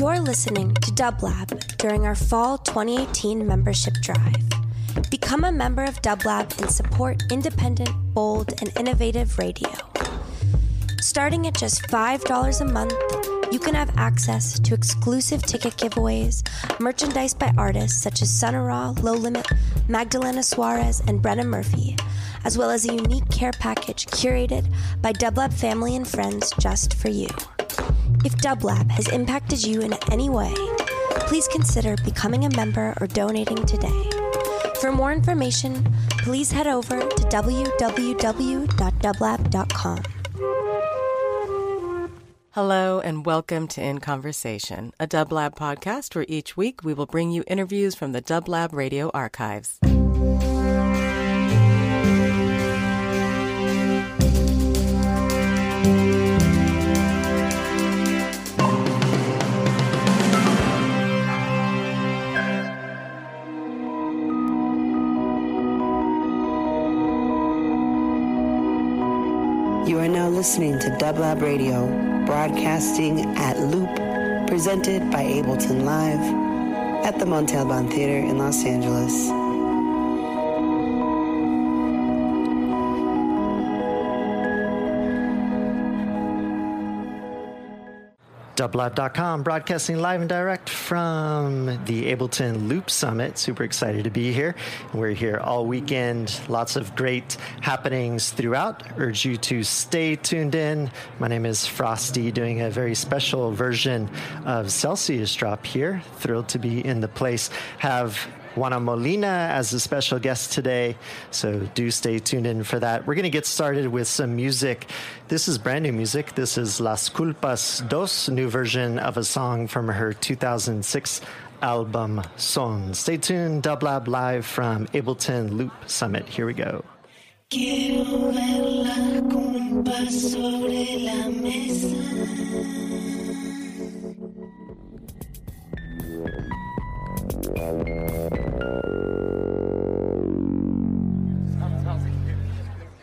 You're listening to Dublab during our fall 2018 membership drive. Become a member of Dublab and support independent, bold, and innovative radio. Starting at just $5 a month, you can have access to exclusive ticket giveaways, merchandise by artists such as Raw, Low Limit, Magdalena Suarez, and Brenna Murphy, as well as a unique care package curated by Dublab family and friends just for you. If Dublab has impacted you in any way, please consider becoming a member or donating today. For more information, please head over to www.dublab.com. Hello and welcome to In Conversation, a Dublab podcast where each week we will bring you interviews from the Dublab radio archives. You are now listening to Dublab Radio, broadcasting at Loop, presented by Ableton Live at the Montalban Theater in Los Angeles. Dublab.com, broadcasting live and direct from the Ableton Loop Summit. Super excited to be here. We're here all weekend. Lots of great happenings throughout. Urge you to stay tuned in. My name is Frosty, doing a very special version of Celsius Drop here. Thrilled to be in the place. Have Juana Molina as a special guest today, so do stay tuned in for that. We're going to get started with some music. This is brand new music. This is Las Culpas Dos, new version of a song from her 2006 album Son. Stay tuned, Dublab Live from Ableton Loop Summit. Here we go. Quiero ver la culpa sobre la mesa.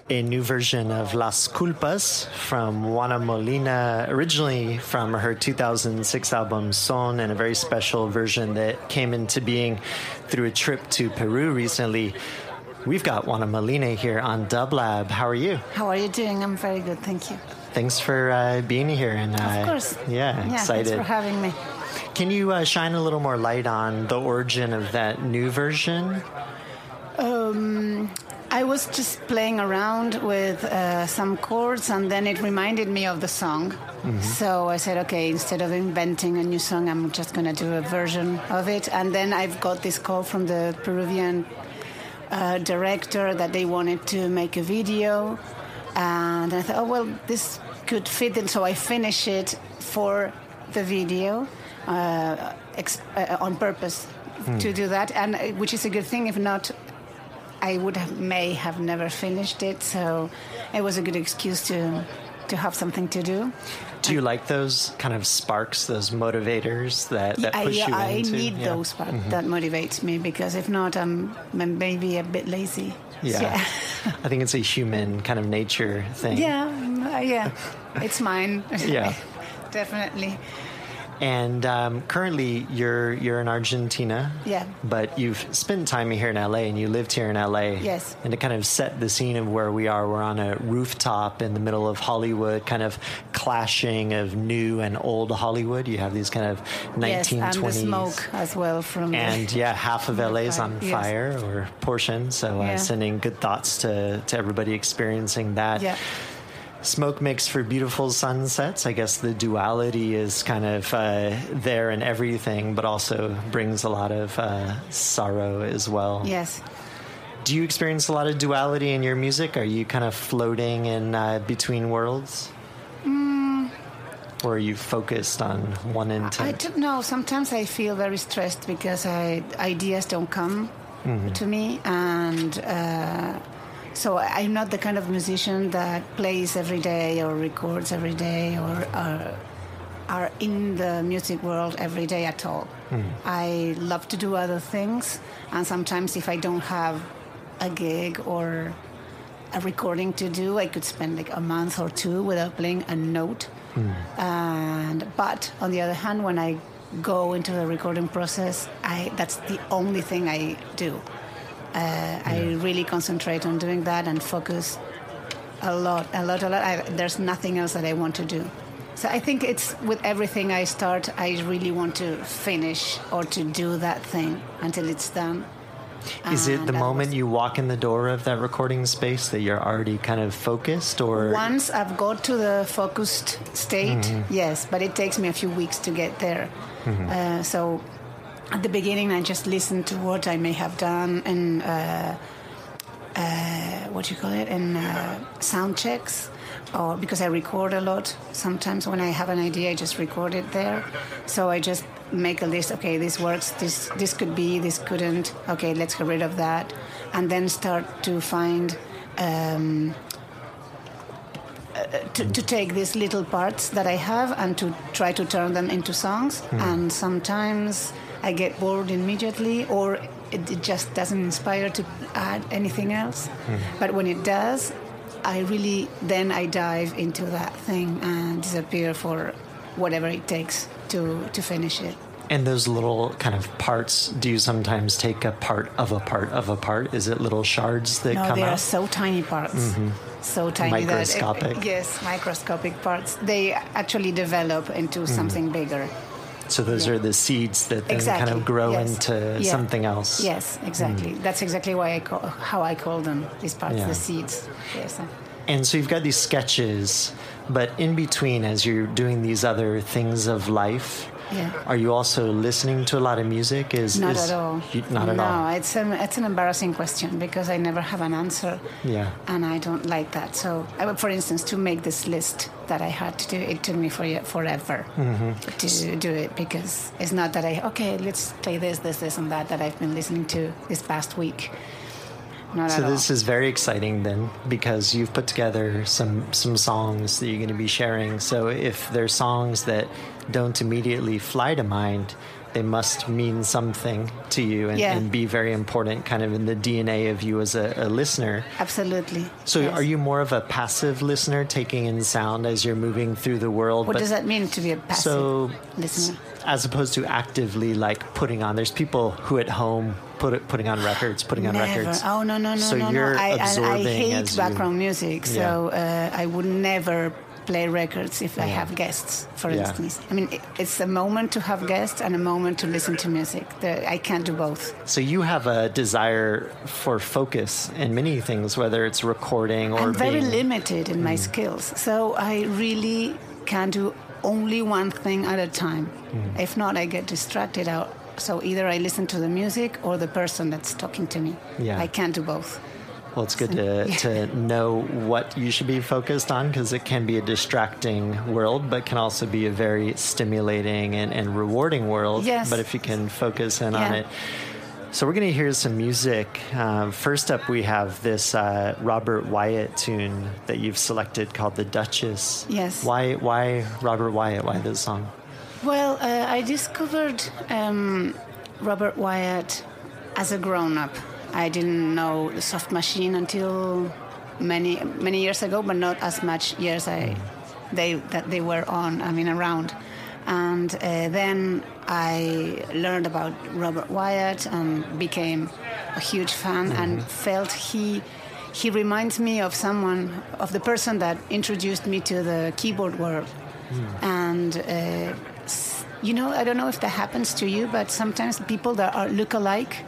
A new version of Las Culpas from Juana Molina, originally from her 2006 album Son, and a very special version that came into being through a trip to Peru recently. We've got Juana Molina here on Dublab. How are you? How are you doing? I'm very good, thank you. Thanks for uh, being here. And uh, Of course. yeah, Yeah, excited. thanks for having me. Can you uh, shine a little more light on the origin of that new version? I was just playing around with uh, some chords, and then it reminded me of the song. So I said, okay, instead of inventing a new song, I'm just going to do a version of it. And then I've got this call from the Peruvian uh, director that they wanted to make a video. And I thought, oh, well, this could fit in. So I finished it for the video uh, ex- uh, on purpose to do that, and uh, which is a good thing. If not, I would have may have never finished it. So it was a good excuse to to have something to do. Do you like those kind of sparks, those motivators that, that I, push you I into? need yeah. Mm-hmm. those that motivates me because if not, I'm m- maybe a bit lazy. Yeah. yeah, I think it's a human kind of nature thing. yeah, yeah. it's mine. Yeah. definitely. And um, currently, you're you're in Argentina. Yeah. But you've spent time here in LA, and you lived here in LA. Yes. And to kind of set the scene of where we are, we're on a rooftop in the middle of Hollywood, kind of clashing of new and old Hollywood. You have these kind of 1920s. Yes, and the smoke as well from And yeah, half of LA is on Yes. fire or portion. So uh, Yeah. sending good thoughts to, to everybody experiencing that. Yeah. Smoke makes for beautiful sunsets. I guess the duality is kind of uh, there in everything, but also brings a lot of uh, sorrow as well. Yes. Do you experience a lot of duality in your music? Are you kind of floating in uh, between worlds? Or are you focused on one intent? I don't know. Sometimes I feel very stressed because I, ideas don't come to me, and uh, so I'm not the kind of musician that plays every day or records every day or uh, are in the music world every day at all. I love to do other things, and sometimes if I don't have a gig or a recording to do, I could spend like a month or two without playing a note. And but on the other hand, when I go into the recording process, I that's the only thing I do. Uh, I really concentrate on doing that and focus a lot, a lot, a lot. I, there's nothing else that I want to do. So I think it's with everything I start, I really want to finish or to do that thing until it's done. Is it the moment you walk in the door of that recording space that you're already kind of focused, or Once I've got to the focused state, yes, but it takes me a few weeks to get there. Uh, so at the beginning, I just listen to what I may have done and uh, uh, what do you call it, and uh, sound checks, or because I record a lot. Sometimes when I have an idea, I just record it there. So I just make a list. Okay, this works. This this could be. This couldn't. Okay, let's get rid of that, and then start to find. Um, to, to take these little parts that I have and to try to turn them into songs. And sometimes I get bored immediately, or it, it just doesn't inspire to add anything else. Hmm. But when it does, I really then I dive into that thing and disappear for whatever it takes to to finish it. and those little kind of parts? Do you sometimes take a part of a part of a part? Is it little shards that No, come they are out? so tiny parts. Mm-hmm. So tiny Microscopic. that yes, microscopic parts. They actually develop into mm-hmm. something bigger. So those yeah. are the seeds that then exactly. kind of grow yes. into Yeah. something else. Yes, mm. exactly. That's exactly why I call how I call them these parts, Yeah. the seeds. Yes. And so you've got these sketches, but in between, as you're doing these other things of life, Yeah. are you also listening to a lot of music? Is Not is- at all. you- not at no, all. it's an it's an embarrassing question because I never have an answer. Yeah. And I don't like that. So, I, for instance, to make this list that I had to do, it took me for forever Mm-hmm. to do it because it's not that I okay, let's play this, this, this, and that that I've been listening to this past week. Not So this all. is very exciting then because you've put together some some songs that you're going to be sharing. So if there's songs that don't immediately fly to mind, they must mean something to you and, Yeah. and be very important kind of in the DNA of you as a, a listener. Absolutely. So Yes. are you more of a passive listener taking in sound as you're moving through the world? What but- does that mean to be a passive so listener? as opposed to actively like putting on there's people who at home put it, putting on records putting on Never. records Oh no no no so no So you're no! I, I, hate as you- background music, so uh, I would never play records if I have guests. For Yeah. instance, I mean it, it's a moment to have guests and a moment to listen to music. The, I can't do both. so you have a desire for focus in many things whether it's recording or I'm very being limited in my mm. skills, so I really can do only one thing at a time. Mm. If not, I get distracted out. So either I listen to the music or the person that's talking to me. Yeah. I can't do both. Well it's good to, to know what you should be focused on because it can be a distracting world but can also be a very stimulating and, and rewarding world Yes. but if you can focus in on it So we're going to hear some music. Uh, first up, we have this uh, Robert Wyatt tune that you've selected called "The Duchess." Yes. Why? Why Robert Wyatt? Why this song? Well, uh, I discovered um, Robert Wyatt as a grown-up. I didn't know the Soft Machine until many many years ago, but not as much years I they that they were on. I mean, around. And uh, then I learned about Robert Wyatt and became a huge fan and felt he he reminds me of someone of the person that introduced me to the keyboard world. And uh, you know, I don't know if that happens to you, but sometimes people that are look alike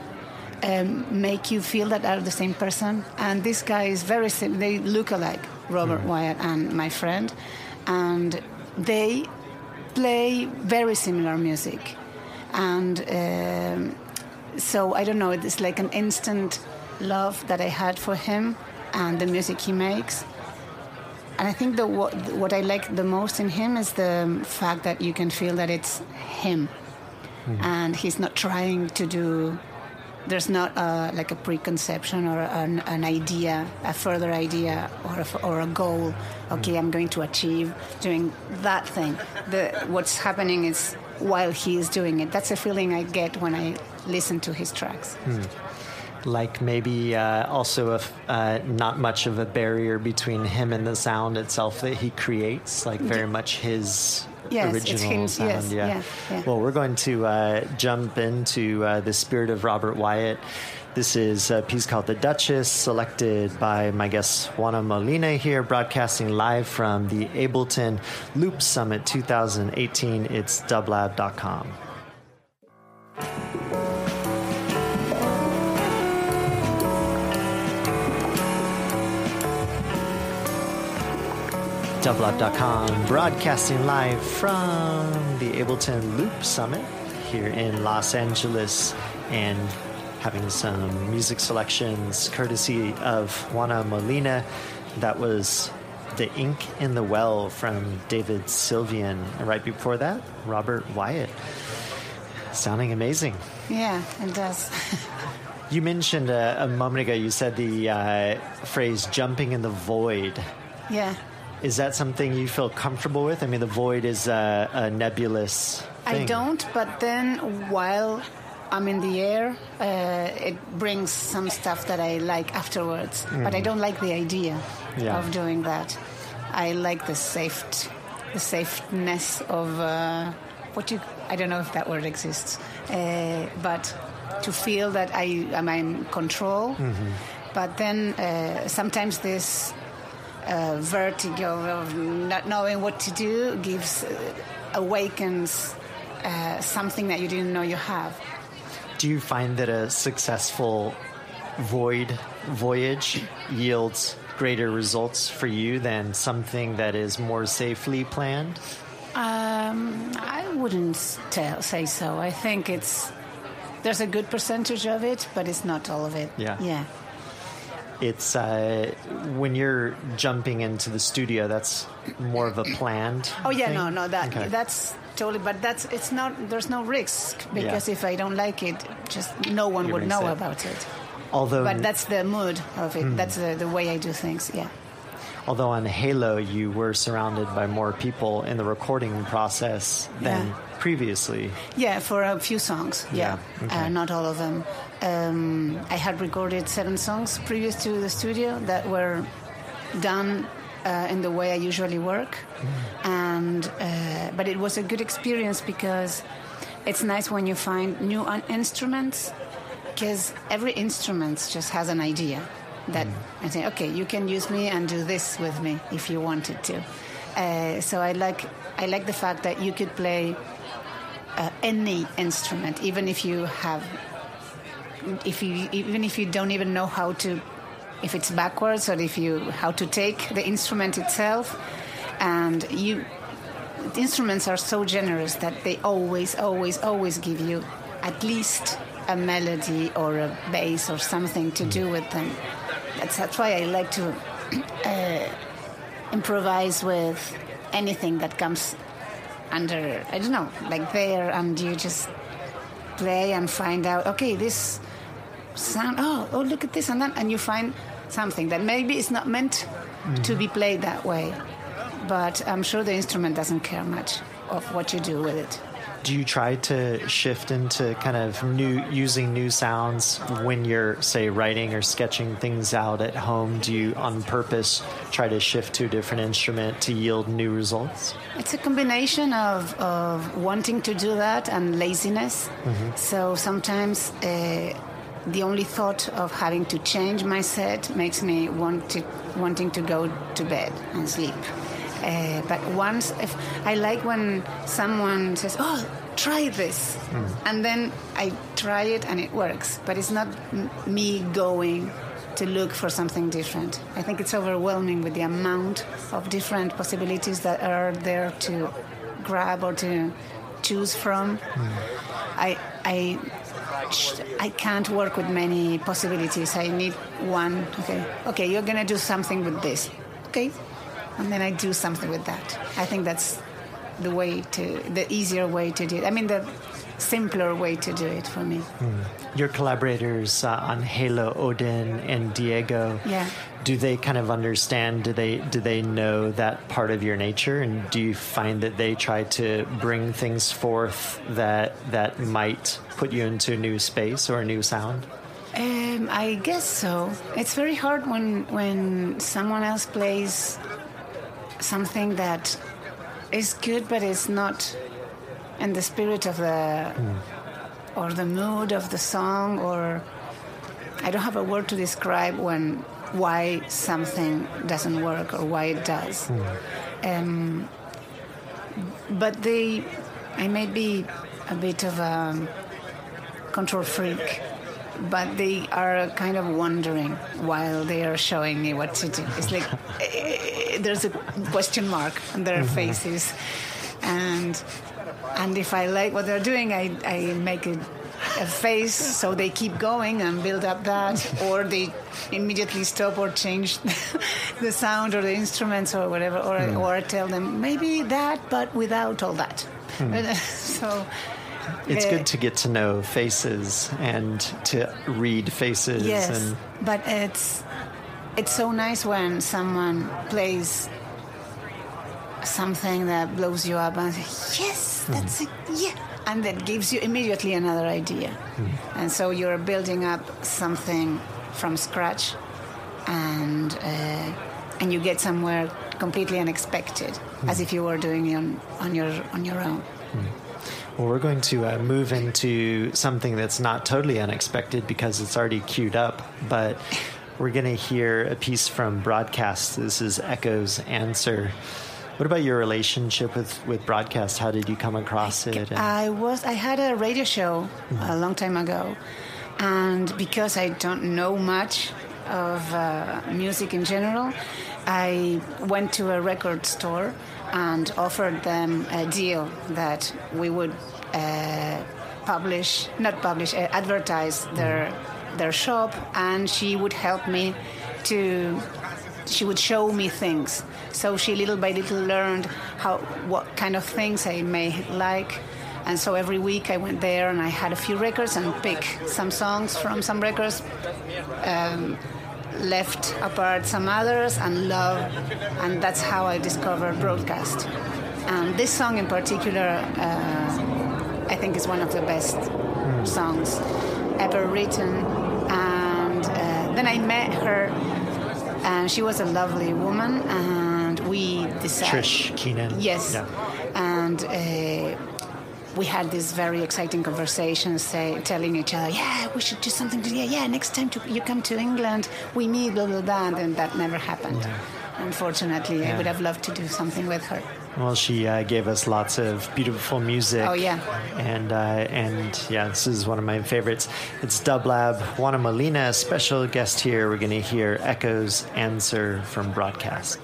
um, make you feel that are the same person. And this guy is very sim- they look alike, Robert Wyatt and my friend, and they play very similar music. And um, so I don't know, it's like an instant love that I had for him and the music he makes. And I think the what, what I like the most in him is the fact that you can feel that it's him, and he's not trying to do. There's not a, like a preconception or an, an idea, a further idea or a, or a goal. Okay, I'm going to achieve doing that thing. The, what's happening is while he is doing it. That's a feeling I get when I listen to his tracks. Like maybe uh, also a f- uh, not much of a barrier between him and the sound itself that he creates. Like very much his Yes, original sound. yes, yeah, yeah. Well, we're going to uh, jump into uh, the spirit of Robert Wyatt. This is a piece called The Duchess, selected by my guest Juana Molina here, broadcasting live from the Ableton Loop Summit 2018. It's dublab.com. Dublab.com, broadcasting live from the Ableton Loop Summit here in Los Angeles and having some music selections courtesy of Juana Molina. That was The Ink in the Well from David Sylvian. And right before that, Robert Wyatt. Sounding amazing. Yeah, it does. You mentioned uh, a moment ago, you said the uh, phrase jumping in the void. yeah. Is that something you feel comfortable with? I mean, the void is a, a nebulous thing. I don't, but then while I'm in the air, uh, it brings some stuff that I like afterwards. But I don't like the idea Mm. Yeah. of doing that. I like the safe, the safeness of uh, what you. I don't know if that word exists, uh, but to feel that I am in control. Mm-hmm. But then uh, sometimes this uh, vertigo of not knowing what to do gives uh, awakens uh, something that you didn't know you have. Do you find that a successful void voyage yields greater results for you than something that is more safely planned? Um, I wouldn't tell, say so. I think it's there's a good percentage of it, but it's not all of it. Yeah. Yeah. It's uh, when you're jumping into the studio. That's more of a planned. Oh yeah, thing? no, no, that Okay. that's totally. But that's it's not. There's no risk because Yeah. if I don't like it, just no one You would know it. about it. although But that's the mood of it. That's the, the way I do things. Yeah. although on Halo you were surrounded by more people in the recording process than Yeah. previously. Yeah, for a few songs. Yeah, Yeah, okay. uh, not all of them. Um, I had recorded seven songs previous to the studio that were done uh, in the way I usually work, and uh, but it was a good experience because it's nice when you find new un- instruments because every instrument just has an idea that I say, okay, you can use me and do this with me if you wanted to. Uh, so I like I like the fact that you could play uh, any instrument, even if you have, if you even if you don't even know how to, if it's backwards or if you how to take the instrument itself, and you, the instruments are so generous that they always, always, always give you at least a melody or a bass or something to do with them. That's that's why I like to uh, improvise with anything that comes under I don't know, like there, and you just play and find out. Okay, this sound. Oh, oh, look at this and that, and you find something that maybe is not meant to be played that way, but I'm sure the instrument doesn't care much of what you do with it. Do you try to shift into kind of new using new sounds when you're say writing or sketching things out at home? Do you on purpose try to shift to a different instrument to yield new results? It's a combination of, of wanting to do that and laziness. So sometimes uh, the only thought of having to change my set makes me want to, wanting to go to bed and sleep. Uh, but once, if I like when someone says, "Oh, try this," and then I try it and it works. But it's not m- me going to look for something different. I think it's overwhelming with the amount of different possibilities that are there to grab or to choose from. I I I can't work with many possibilities. I need one. Okay, okay, you're gonna do something with this. Okay, and then I do something with that. I think that's the way to the easier way to do it. I mean the simpler way to do it for me. Your collaborators uh, on Halo, Odin, and Diego. Yeah. Do they kind of understand? Do they do they know that part of your nature, and do you find that they try to bring things forth that that might put you into a new space or a new sound? Um, I guess so. It's very hard when when someone else plays something that is good, but it's not in the spirit of the or the mood of the song, or I don't have a word to describe when why something doesn't work or why it does. Um, but they, I may be a bit of a control freak, but they are kind of wondering while they are showing me what to do. It's like eh, there's a question mark on their faces, and and if I like what they're doing, I I make a, a face so they keep going and build up that, or they immediately stop or change the sound or the instruments or whatever, or hmm. or tell them maybe that, but without all that. Hmm. so. It's uh, good to get to know faces and to read faces Yes, and but it's it's so nice when someone plays something that blows you up and say, yes, that's hmm. it, yeah, and that gives you immediately another idea, and so you're building up something from scratch, and uh, and you get somewhere completely unexpected, as if you were doing it on, on your on your own. Well, we're going to uh, move into something that's not totally unexpected because it's already queued up, but we're going to hear a piece from Broadcast. This is Echo's Answer. What about your relationship with, with Broadcast? How did you come across it? And- I was I had a radio show a long time ago, and because I don't know much of uh, music in general, I went to a record store and offered them a deal that we would uh, publish, not publish, uh, advertise their their shop, and she would help me to she would show me things. So she little by little learned how what kind of things I may like. And so every week I went there and I had a few records and pick some songs from some records, um, left apart some others and love. And that's how I discovered broadcast. And this song in particular, uh, I think is one of the best songs ever written. And uh, then I met her and she was a lovely woman, and we decided. Trish Keenan. Yes, Yeah. and uh, we had this very exciting conversation, say, telling each other, "Yeah, we should do something. To, yeah, yeah. Next time to, you come to England, we meet, blah blah blah." And that never happened. Unfortunately, I would have loved to do something with her. Well, she uh, gave us lots of beautiful music. Oh, yeah. and uh, and yeah, this is one of my favorites. It's Dublab Juana Molina, special guest here. We're going to hear Echo's Answer from broadcast.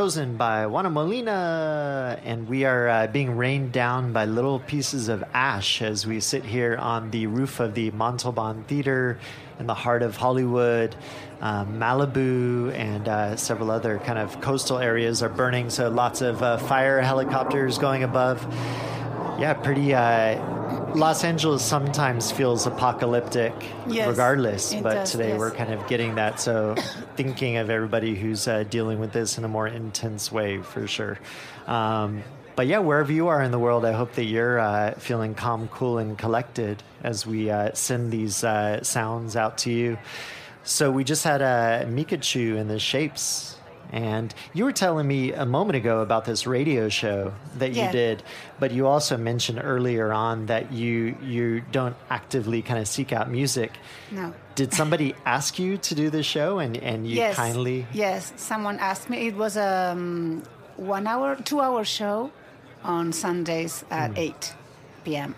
Chosen by Juana Molina, and we are uh, being rained down by little pieces of ash as we sit here on the roof of the Montalban Theater in the heart of Hollywood. Um, Malibu and uh, several other kind of coastal areas are burning, so lots of uh, fire helicopters going above. Yeah, pretty. Uh, Los Angeles sometimes feels apocalyptic, Yes, regardless, but does, today yes. we're kind of getting that. So, thinking of everybody who's uh, dealing with this in a more intense way, for sure. Um, but yeah, wherever you are in the world, I hope that you're uh, feeling calm, cool, and collected as we uh, send these uh, sounds out to you. So we just had a Micachu and the Shapes. And you were telling me a moment ago about this radio show that you did, but you also mentioned earlier on that you you don't actively kind of seek out music. No. Did somebody ask you to do the show and, and you yes, kindly Yes, someone asked me. It was a um, one hour, two hour show on Sundays at 8 p.m.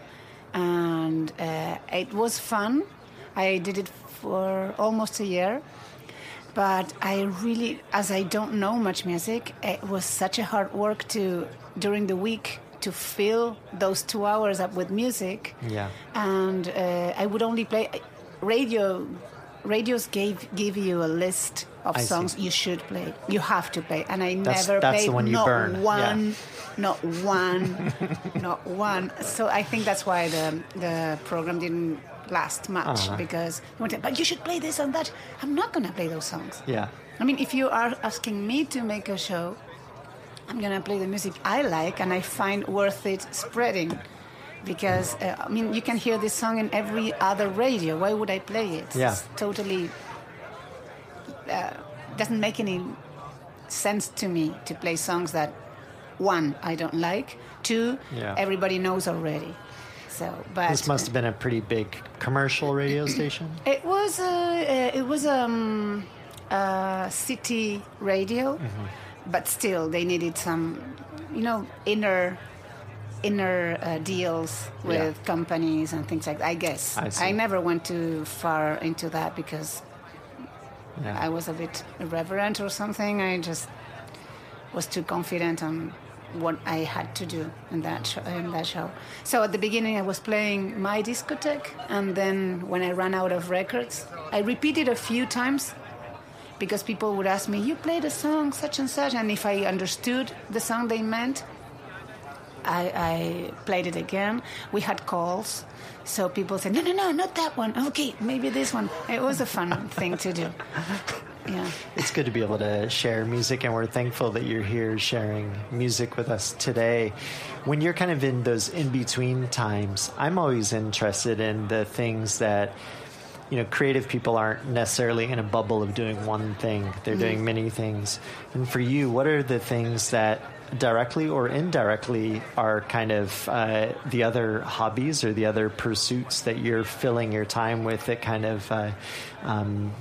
And uh, it was fun. I did it for almost a year. But I really, as I don't know much music, it was such a hard work to, during the week, to fill those two hours up with music Yeah. and uh, I would only play radio. Radios gave give you a list of I see. songs you should play. You have to play, and I That's- never that's played the one you not burn, yeah. one, not one, not one. So I think that's why the the program didn't last match Uh-huh. because want to- but you should play this and that. I'm not going to play those songs. Yeah. I mean, if you are asking me to make a show, I'm gonna play the music I like and I find worth it spreading. Because uh, I mean, you can hear this song in every other radio. Why would I play it? Yeah. It's totally uh, doesn't make any sense to me to play songs that one I don't like, two Yeah. everybody knows already. So, but This must have been a pretty big commercial radio station. it was a, uh, it was um, a city radio, Mm-hmm. but still they needed some, you know, inner inner uh, deals with Yeah. companies and things like that. I guess I see. never went too far into that because Yeah. I was a bit irreverent or something. I just was too confident on what I had to do in that show, in that show. So at the beginning, I was playing my discotheque, and then when I ran out of records, I repeated a few times because people would ask me, "You played a song such and such," and if I understood the song they meant, I, I played it again. We had calls, so people said, "No, no, no, not that one. Okay, maybe this one." It was a fun thing to do. Yeah. It's good to be able to share music, and we're thankful that you're here sharing music with us today. When you're kind of in those in between times, I'm always interested in the things that, you know, creative people aren't necessarily in a bubble of doing one thing, they're doing many things. And for you, what are the things that directly or indirectly are kind of uh, the other hobbies or the other pursuits that you're filling your time with that kind of uh, um,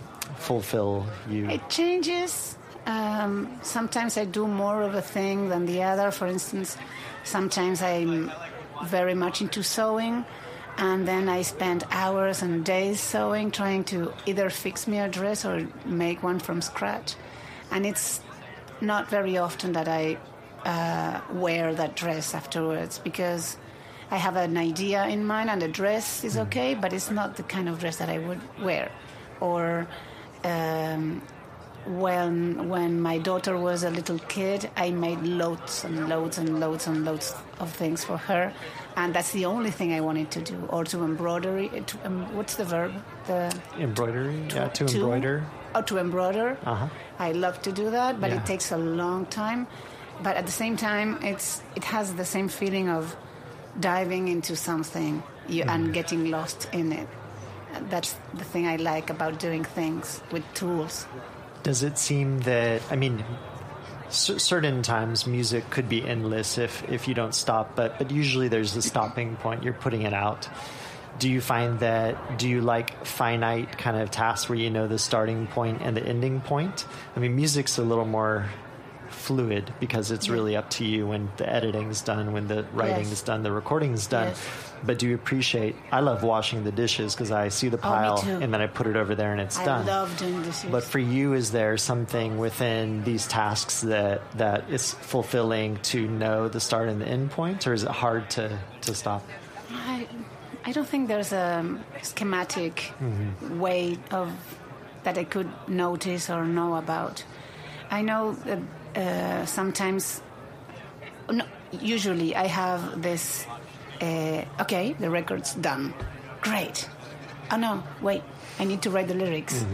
fulfill you? It changes. Um, sometimes I do more of a thing than the other. For instance, sometimes I'm very much into sewing, and then I spend hours and days sewing, trying to either fix me a dress or make one from scratch. And it's not very often that I uh, wear that dress afterwards because I have an idea in mind and the dress is okay, but it's not the kind of dress that I would wear. Or um, when when my daughter was a little kid, I made loads and loads and loads and loads of things for her, and that's the only thing I wanted to do. Or to embroidery. To, um, what's the verb? The Embroidery? Yeah, to embroider. Oh, to embroider. Uh-huh. I love to do that, but Yeah. it takes a long time. But at the same time, it's it has the same feeling of diving into something you, Mm-hmm. and getting lost in it. That's the thing I like about doing things with tools. Does it seem that, I mean, c- certain times music could be endless if, if you don't stop, but, but usually there's a stopping point. You're putting it out. Do you find that, do you like finite kind of tasks where you know the starting point and the ending point? I mean, music's a little more fluid because it's really up to you when the editing's done, when the writing's Yes. done, the recording's done. Yes. But do you appreciate, I love washing the dishes because I see the Oh, pile too. and then I put it over there and it's I done. love doing this. But for you, is there something within these tasks that that is fulfilling to know the start and the end point, or is it hard to to stop? I, I don't think there's a schematic mm-hmm. way of that I could notice or know about. I know that uh, sometimes, no, usually I have this. Uh, okay, the record's done. Great. Oh no, wait, I need to write the lyrics.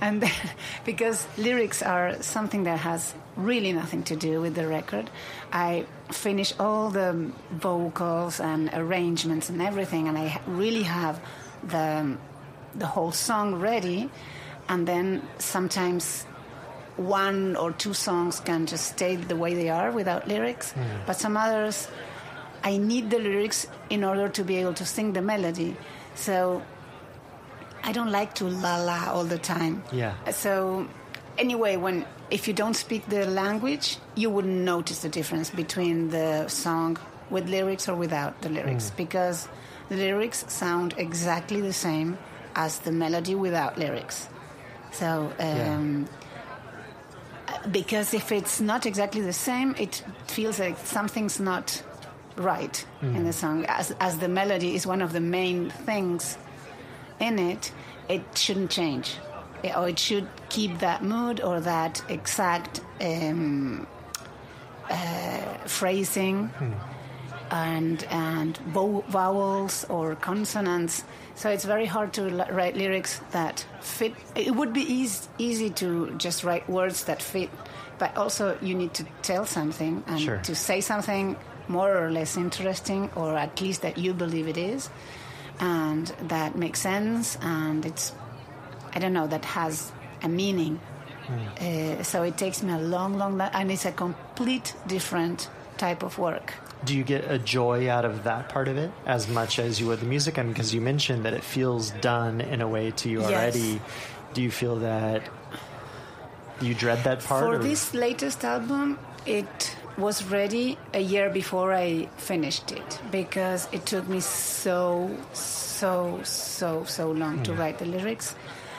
And then, because lyrics are something that has really nothing to do with the record, I finish all the vocals and arrangements and everything, and I really have the the whole song ready. And then sometimes one or two songs can just stay the way they are without lyrics, but some others I need the lyrics in order to be able to sing the melody. So I don't like to la la all the time. Yeah. So anyway, when if you don't speak the language, you wouldn't notice the difference between the song with lyrics or without the lyrics because the lyrics sound exactly the same as the melody without lyrics. So um, because if it's not exactly the same, it feels like something's not right in the song. As, as the melody is one of the main things in it, it shouldn't change. Eh, Or it should keep that mood or that exact um, uh, phrasing. And and vo- vowels or consonants. So it's very hard to l- write lyrics that fit. It would be easy easy to just write words that fit, but also you need to tell something and Sure. to say something more or less interesting, or at least that you believe it is, and that makes sense, and it's I don't know that has a meaning. Uh, so it takes me a long, long, and it's a complete different type of work. Do you get a joy out of that part of it as much as you would the music? I mean, because you mentioned that it feels done in a way to you Yes. already. Do you feel that you dread that part? For or- this latest album, it was ready a year before I finished it because it took me so, so, so, so long to mm. write the lyrics.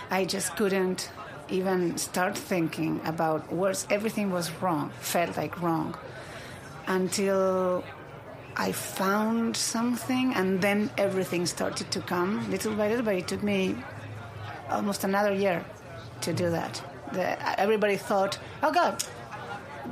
I just couldn't even start thinking about words. Everything was wrong, felt like wrong, until I found something, and then everything started to come little by little. But it took me almost another year to do that. The, everybody thought, "Oh God,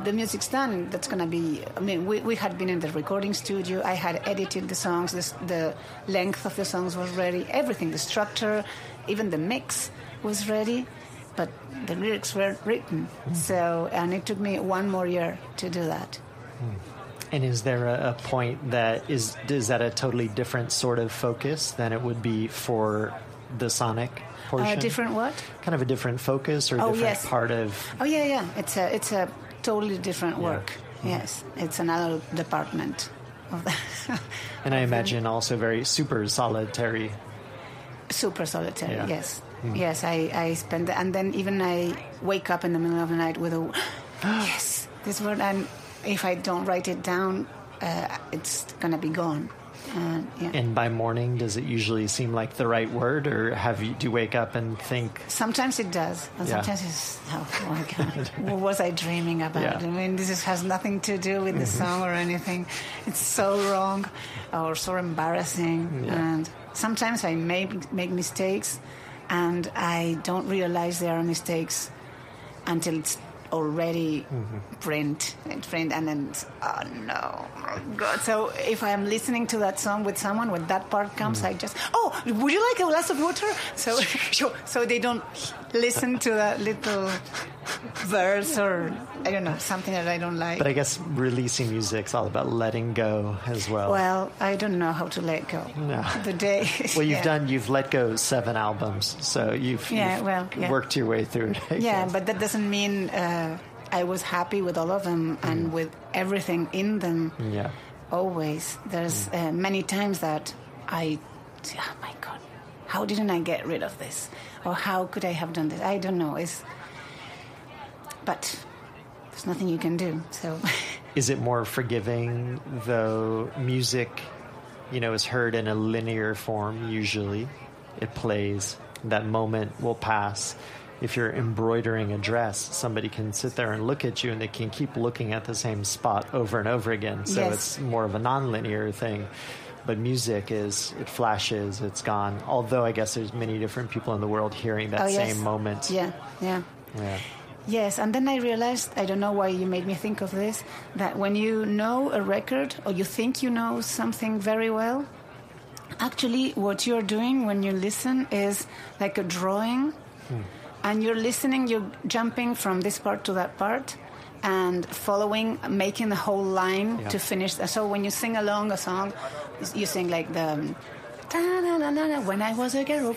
the music's done. That's gonna be." I mean, we, we had been in the recording studio. I had edited the songs. This, the length of the songs was ready. Everything, the structure, even the mix was ready, but the lyrics weren't written. Hmm. So, and it took me one more year to do that. Hmm. And is there a, a point that is is that a totally different sort of focus than it would be for the sonic portion? Uh, different what? Kind of a different focus or a Oh, different yes. part of. Oh yeah, yeah. It's a it's a totally different work. Yes, it's another department of that. And I imagine also very super solitary. Super solitary. Yeah. Yes, yes. I I spend and then even I wake up in the middle of the night with a yes this word and if I don't write it down, uh, it's gonna be gone. Uh, yeah. And by morning, does it usually seem like the right word, or have you do you wake up and think? Sometimes it does, and Yeah. sometimes it's oh my god, what was I dreaming about? Yeah. Mm-hmm. I mean, this has nothing to do with the song or anything. It's so wrong or so embarrassing, and sometimes I make make mistakes, and I don't realize they are mistakes until it's already print and print and then oh no. Oh god so if i am listening to that song with someone when that part comes mm. i just oh would you like a glass of water? So so they don't listen to that little verse or i don't know something that i don't like But I guess releasing music's all about letting go as well. well i don't know how to let go No. the day Well, you've yeah. done. You've let go seven albums, so you've, Yeah, you've well, yeah. worked your way through it. I Yeah, guess. but that doesn't mean uh, I was happy with all of them and with everything in them. yeah. Always. There's uh, many times that I, oh my God, how didn't I get rid of this? Or how could I have done this? I don't know. It's, but there's nothing you can do. So, Is it more forgiving though music, you know, is heard in a linear form usually? It plays. That moment will pass. If you're embroidering a dress, somebody can sit there and look at you and they can keep looking at the same spot over and over again. So Yes. it's more of a non-linear thing. But music is it flashes, it's gone. Although I guess there's many different people in the world hearing that oh, yes. same moment. Yeah, yeah. Yeah. Yes, and then I realized, I don't know why you made me think of this, that when you know a record or you think you know something very well, actually what you're doing when you listen is like a drawing, hmm. and you're listening, you're jumping from this part to that part. And following, making the whole line Yeah. to finish. So when you sing along a song, you sing like the um, When I was a girl,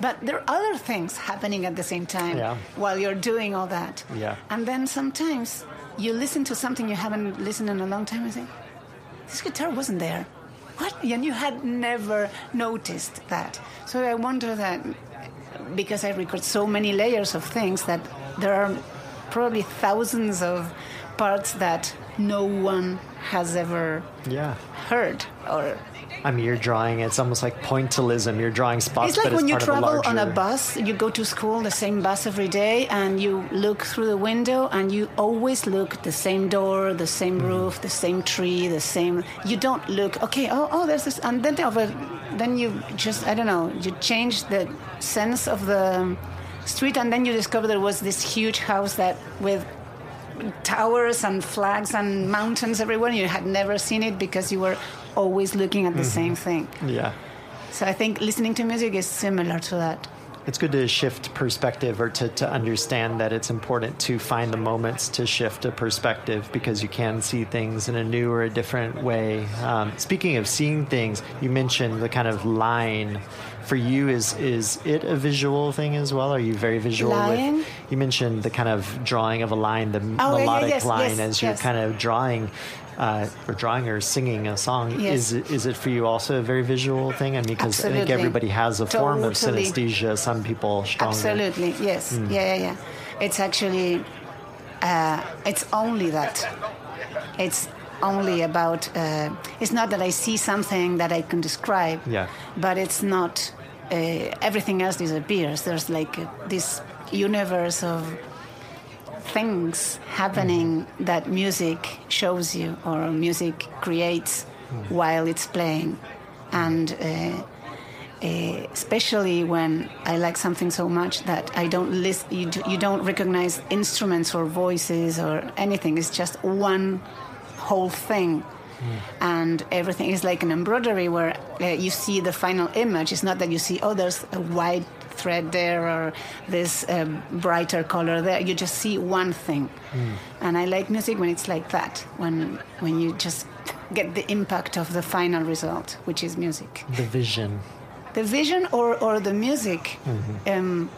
but there are other things happening at the same time Yeah. while you're doing all that. Yeah. And then sometimes you listen to something you haven't listened in a long time and say, this guitar wasn't there. What? And you had never noticed that. So I wonder that because I record so many layers of things that there are probably thousands of parts that no one has ever Yeah. heard or I mean, you're drawing. It's almost like pointillism. You're drawing spots, it's like but when it's you travel a on a bus you go to school the same bus every day and you look through the window and you always look at the same door the same Mm-hmm. roof the same tree the same you don't look okay oh, oh there's this and then over then you just i don't know you change the sense of the street and then you discover there was this huge house that with towers and flags and mountains everywhere. You had never seen it because you were always looking at the mm-hmm. same thing. Yeah. So I think listening to music is similar to that. It's good to shift perspective or to, to understand that it's important to find the moments to shift a perspective because you can see things in a new or a different way. Um, speaking of seeing things, you mentioned the kind of line. For you, is is it a visual thing as well? Are you very visual Line? with? You mentioned the kind of drawing of a line, the Oh, yeah, yeah, melodic yes, line, yes, as you're kind of drawing. Uh, or drawing or singing a song Yes. is it, is it for you also a very visual thing? I mean, because I think everybody has a form of synesthesia. Some people stronger. Absolutely, yes, Hmm. yeah, yeah, yeah. It's actually, uh, it's only that. It's only about. Uh, it's not that I see something that I can describe. Yeah. But it's not. Uh, everything else disappears. There's like uh, this universe of things happening that music shows you or music creates while it's playing, and. Uh, uh, especially when I like something so much that I don't list, you, you don't recognize instruments or voices or anything. It's just one whole thing, and everything is like an embroidery where uh, you see the final image. It's not that you see oh there's a white thread there or this uh, brighter color there. You just see one thing, and I like music when it's like that. When when you just get the impact of the final result, which is music The vision. the vision or, or the music. Um,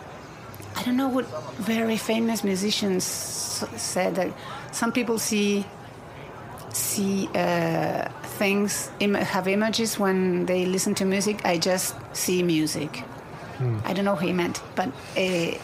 I don't know what very famous musicians said that some people see see uh, things Im- have images when they listen to music. I just see music. I don't know what he meant, but uh,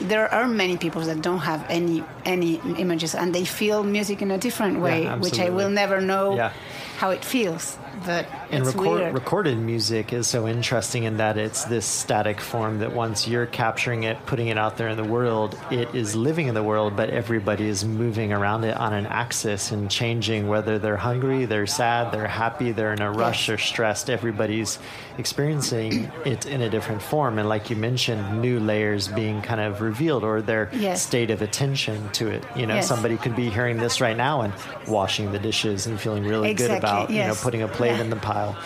there are many people that don't have any any images and they feel music in a different way, which I will never know Yeah. how it feels. But And record, recorded music is so interesting in that it's this static form that once you're capturing it, putting it out there in the world, it is living in the world, but everybody is moving around it on an axis and changing whether they're hungry, they're sad, they're happy, they're in a rush Yes. or stressed. Everybody's experiencing it in a different form. And like you mentioned, new layers being kind of revealed or their Yes. state of attention to it. You know, Yes. somebody could be hearing this right now and washing the dishes and feeling really good Exactly, about, you know, putting a plate In the pile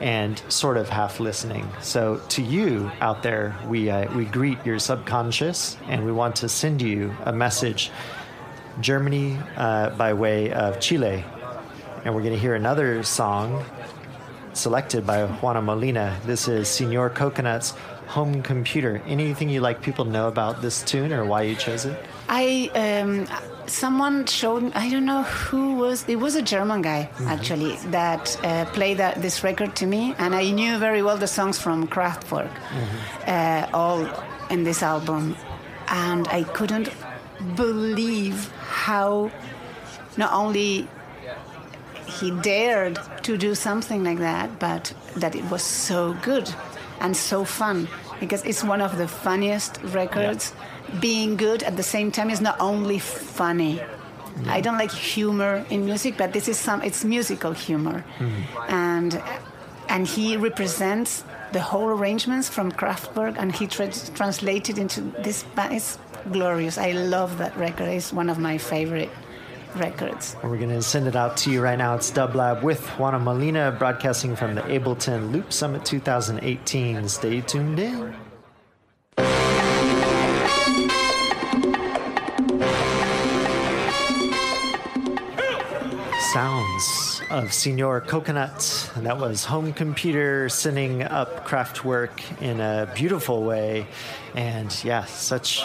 and sort of half listening. So to you out there, we uh, we greet your subconscious and we want to send you a message. Germany uh, by way of Chile, and we're going to hear another song selected by Juana Molina. This is Senor Coconut's home computer. Anything you like people know about this tune or why you chose it? I um, someone showed me, I don't know who was it was a German guy actually that uh, played that, this record to me and I knew very well the songs from Kraftwerk uh, all in this album. And I couldn't believe how not only he dared to do something like that, but that it was so good and so fun because it's one of the funniest records. Being good at the same time is not only funny. I don't like humor in music, but this is some. It's musical humor, mm-hmm. and and he represents the whole arrangements from Kraftwerk, and he tra- translated into this. It's glorious. I love that record. It's one of my favorite records. We're going to send it out to you right now. It's Dublab with Juana Molina, broadcasting from the Ableton Loop Summit 2018. Stay tuned in. Sounds of Senor Coconut. And that was home computer sending up Kraftwerk in a beautiful way. And yeah, such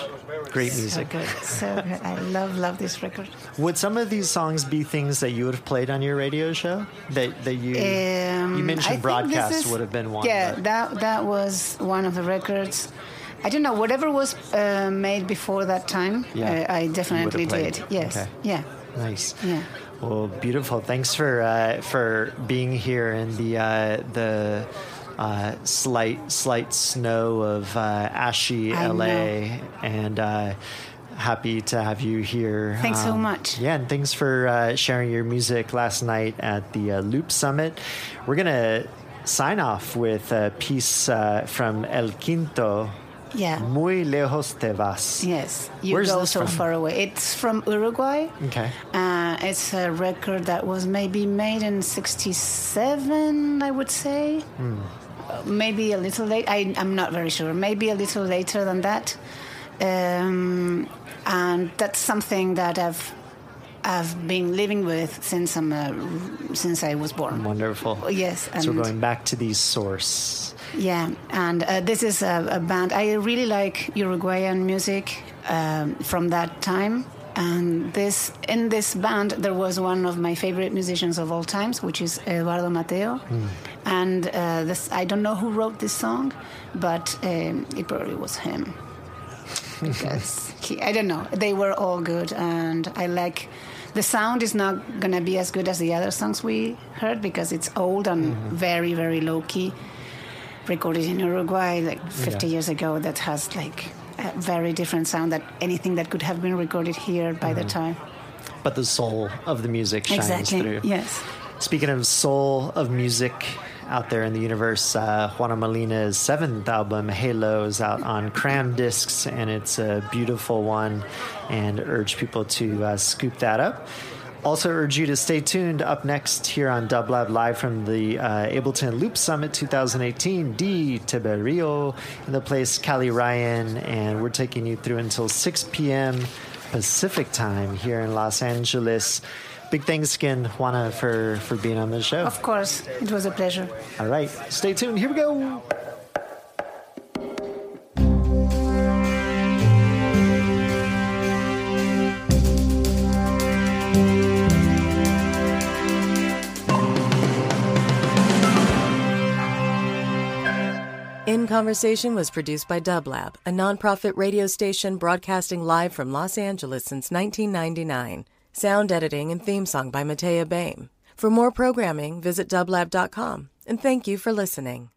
great music. So good, so good. I love, love this record. Would some of these songs be things that you would have played on your radio show? That that you Um, you mentioned think broadcast is- would have been one. Yeah, but- that that was one of the records. I don't know whatever was uh, made before that time. Yeah, uh, I definitely did. Yes. Okay. Yeah. Nice. Yeah. Well, beautiful. Thanks for uh, for being here in the uh, the uh, slight slight snow of uh, ashy I LA, know. and uh, happy to have you here. Um, Thanks so much. Yeah, and thanks for uh, sharing your music last night at the uh, Loop Summit. We're gonna sign off with a piece uh, from El Kinto Yeah. Muy lejos te vas. Yes, you Where's go this so from? far away. It's from Uruguay. Okay. Uh, it's a record that was maybe made in '67, I would say. Uh, Maybe a little late. I, I'm not very sure. Maybe a little later than that. Um, and that's something that I've I've been living with since I'm uh, since I was born. Wonderful. Yes, So we're going back to the source. Yeah, and uh, this is a, a band. I really like Uruguayan music um, from that time. And this in this band, there was one of my favorite musicians of all times, which is Eduardo Mateo. And uh, this, I don't know who wrote this song, but um, it probably was him. Because he, I don't know, they were all good, and I like. The sound is not gonna be as good as the other songs we heard because it's old and very, very low key recorded in Uruguay like 50 Yeah. years ago that has like a very different sound that anything that could have been recorded here by the time. But the soul of the music shines exactly. through. Yes. Speaking of soul of music out there in the universe, uh, Juana Molina's seventh album, Halo, is out on Crammed Discs, and it's a beautiful one, and urge people to uh, scoop that up. Also, urge you to stay tuned. Up next here on Dublab, live from the uh, Ableton Loop Summit 2018, D Tiberio, in the place Cali Ryan, and we're taking you through until 6 p.m. Pacific time here in Los Angeles. Big thanks again, Juana, for, for being on the show. Of course, it was a pleasure. All right, stay tuned. Here we go. In Conversation was produced by Dublab, a nonprofit radio station broadcasting live from Los Angeles since 1999. Sound editing and theme song by Matea Baim. For more programming, visit dublab.com. And thank you for listening.